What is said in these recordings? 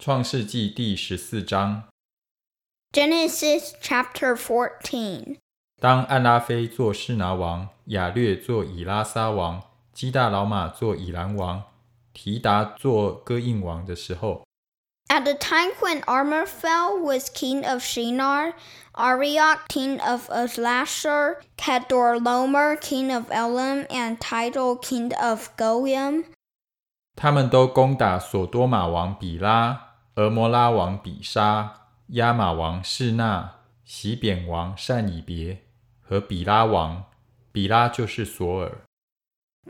创世纪第十四章，Genesis chapter fourteen 当安拉菲做示拿王，亚略做以拉撒王，基大老马做以兰王，提达做歌印王的时候，At the time when Armaphel was king of Shinar, Arioch king of Ellasar, Kedorlaomer king of Elam, and Tidal king of Goyim, 他们都攻打索多玛王比拉、俄摩拉王比沙、亚玛王示那、洗扁王善以别和比拉王。比拉就是索尔。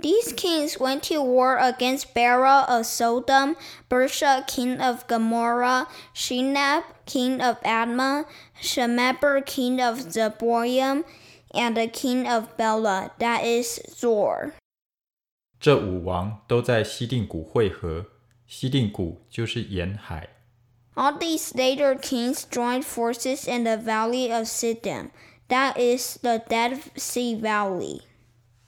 These kings went to war against Bera of Sodom, Bersha king of Gomorrah, Shinab king of Admah, Shemeber king of Zeboim, and the king of Bela, that is Zor. 这五王都在西定谷会合，西定谷就是沿海。All these later kings joined forces in the valley of Siddim, that is the Dead Sea Valley.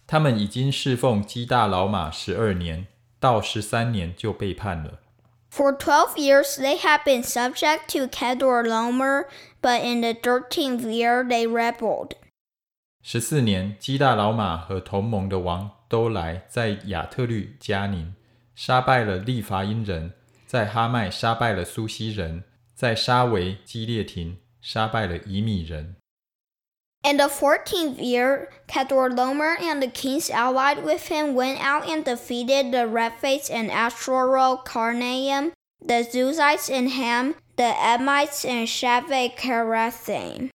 他们已经侍奉基大老马十二年，到十三年就背叛了。For twelve years they had been subject to Kedorlaomer, but in the thirteenth year they rebelled. 十四年，基大老马和同盟的王都来，在亚特律加宁杀败了利伐因人，在哈麦杀败了苏西人，在沙维基列廷杀败了以米人。In the fourteenth year, Kedorlaomer and the kings allied with him went out and defeated the Rephates in Ashtaroth Karnaim, the Zuzites in Ham, the Emites and Shaveh Kerathim.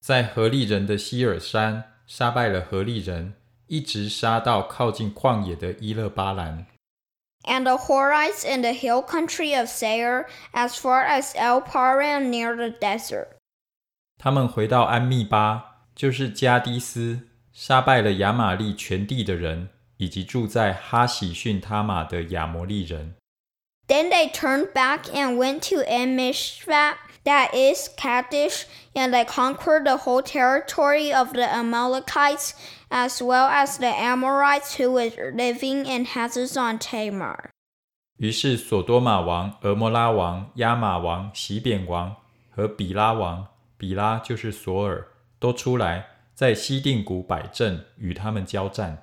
在何利人的希尔山杀败了何利人，一直杀到靠近旷野的伊勒巴兰。and the Horites in the hill country of Seir, as far as El Paran near the desert. 他们回到安密巴，就是加迪斯，杀败了亚玛利全地的人，以及住在哈喜逊他玛的亚摩利人。 Then they turned back and went to Emishvat, that is Kadesh, and they conquered the whole territory of the Amalekites, as well as the Amorites who were living in Hazazon Tamar. 于是索多玛王、俄摩拉王、亚玛王、洗扁王和比拉王（比拉就是索尔）都出来，在西定谷摆阵，与他们交战。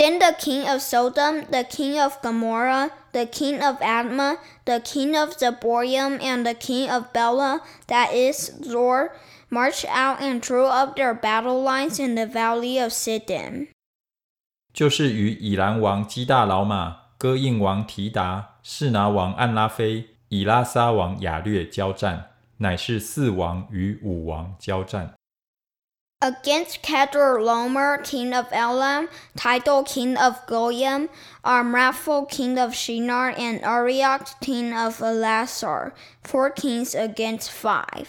then the king of Sodom, the king of Gomorrah, the king of Admah, the king of Zeboiim, and the king of Bela, that is Zoar, marched out and drew up their battle lines in the valley of Siddim. 就是与以兰王基大老马、哥印王提达、士拿王暗拉菲、以拉撒王雅略交战，乃是四王与五王交战。Against Kedorlaomer, king of Elam, Tidal king of Goyim, Amraphel, king of Shinar, and Arioch, king of Ellasar, four kings against five.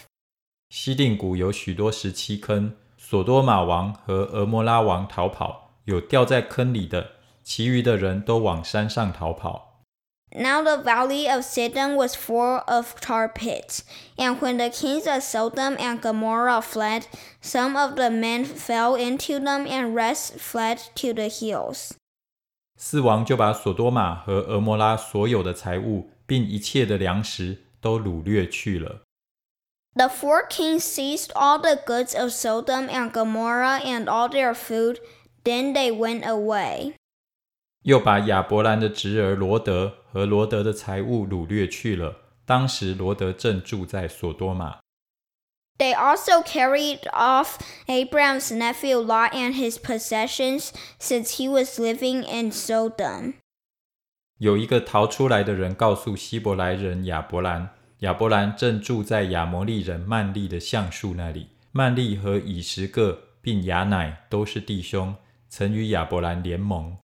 西定谷有许多石漆坑，索多玛王和俄摩拉王逃跑，有掉在坑里的，其余的人都往山上逃跑。now the valley of Siddim was full of tar pits, and when the kings of Sodom and Gomorrah fled, some of the men fell into them and rest fled to the hills. 四王就把索多玛和俄摩拉所有的财物，并一切的粮食都掳掠去了。The four kings seized all the goods of Sodom and Gomorrah and all their food. Then they went away. 又把亚伯兰的侄儿罗德和罗德的财物掳掠去了。当时罗德正住在索多玛。They also carried off Abraham's nephew Lot and his possessions, since he was living in Sodom. 有一个逃出来的人告诉希伯来人亚伯兰，亚伯兰正住在亚摩利人曼利的橡树那里。曼利和以实各并亚乃都是弟兄，曾与亚伯兰联盟。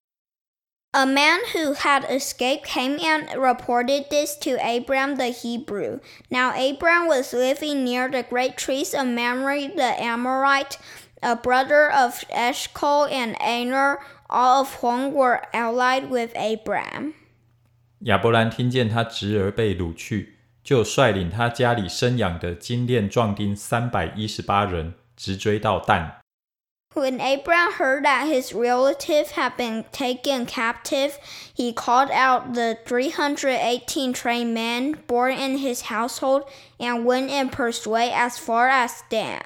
A man who had escaped came and reported this to Abram the Hebrew. Now Abram was living near the great trees of Mamre the Amorite, a brother of Eshcol and Aner, all of whom were allied with Abram. 亚伯兰听见他侄儿被掳去，就率领他家里生养的精练壮丁三百一十八人，直追到但。 When Abraham heard that his relative had been taken captive, he called out the 318 trained men born in his household and went in pursuit as far as Dan.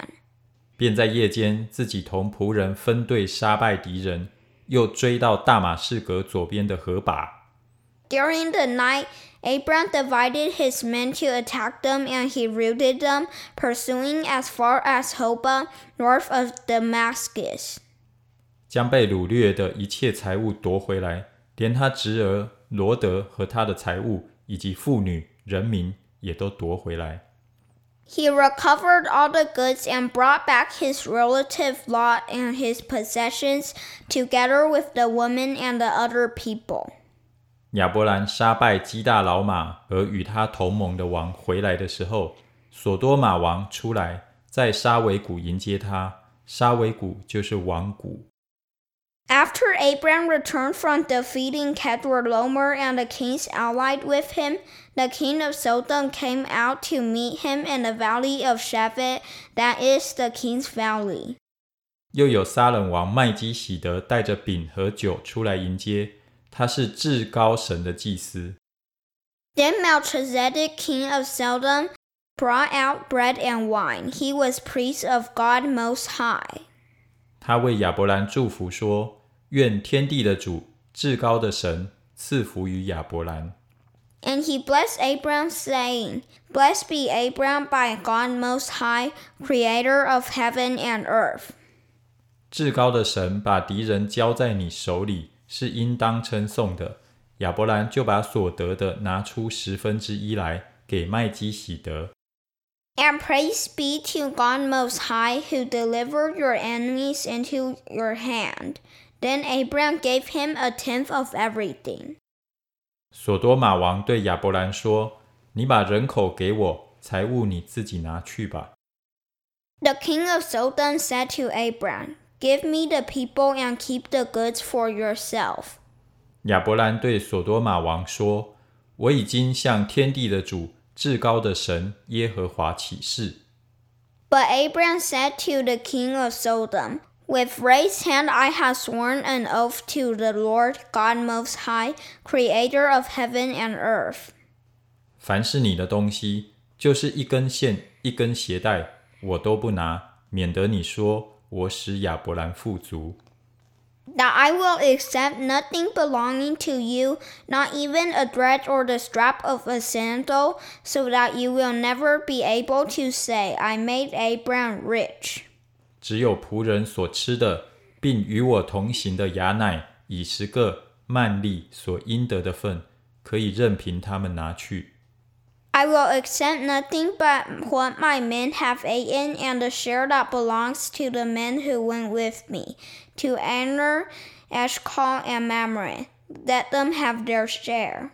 便在夜间自己同仆人分队杀败敌人，又追到大马士革左边的河靶。 During the night, Abram divided his men to attack them and he routed them, pursuing as far as Hobah, north of Damascus. 将被掳掠的一切财物夺回来，连他侄儿罗德和他的财物，以及妇女、人民也都夺回来。 He recovered all the goods and brought back his relative Lot and his possessions, together with the women and the other people. 亚伯兰杀败基大老马和与他同盟的王回来的时候，索多玛王出来，在沙维谷迎接他。沙维谷就是王谷。After Abraham returned from defeating Kedorlaomer and the kings allied with him, the king of Sodom came out to meet him in the valley of Shevet, that is the king's valley. 又有撒冷王麦基喜德带着饼和酒出来迎接，他是至高神的祭司。 Then Melchizedek, king of Sodom, brought out bread and wine. He was priest of God Most High. 他为亚伯兰祝福说：“愿天地的主、至高的神赐福于亚伯兰。 And he blessed Abram, saying, Blessed be Abram by God Most High, creator of heaven and earth. 至高的神把敌人交在你手里， 是应当称颂的。”亚伯兰就把所得的拿出十分之一来给麦基喜德。 And praise be to God Most High, who delivered your enemies into your hand. Then Abram gave him a tenth of everything. 索多玛王对亚伯兰说：“你把人口给我，财物你自己拿去吧。 The king of Sodom said to Abram, Give me the people and keep the goods for yourself. ”亚伯兰对索多玛王说：“我已经向天地的主、至高的神耶和华起誓。” But Abram said to the king of Sodom, With raised hand I have sworn an oath to the Lord God Most High, creator of heaven and earth. 凡是你的东西，就是一根线、一根鞋带，我都不拿，免得你说 我使亚伯兰富足。 That I will accept nothing belonging to you, not even a thread or the strap of a sandal, so that you will never be able to say, I made Abram rich. 只有仆人所吃的，并与我同行的雅乃、以十个曼利所应得的份，可以任凭他们拿去。 I will accept nothing but what my men have eaten and the share that belongs to the men who went with me, to Aner, Eshcol, and Mamre. Let them have their share.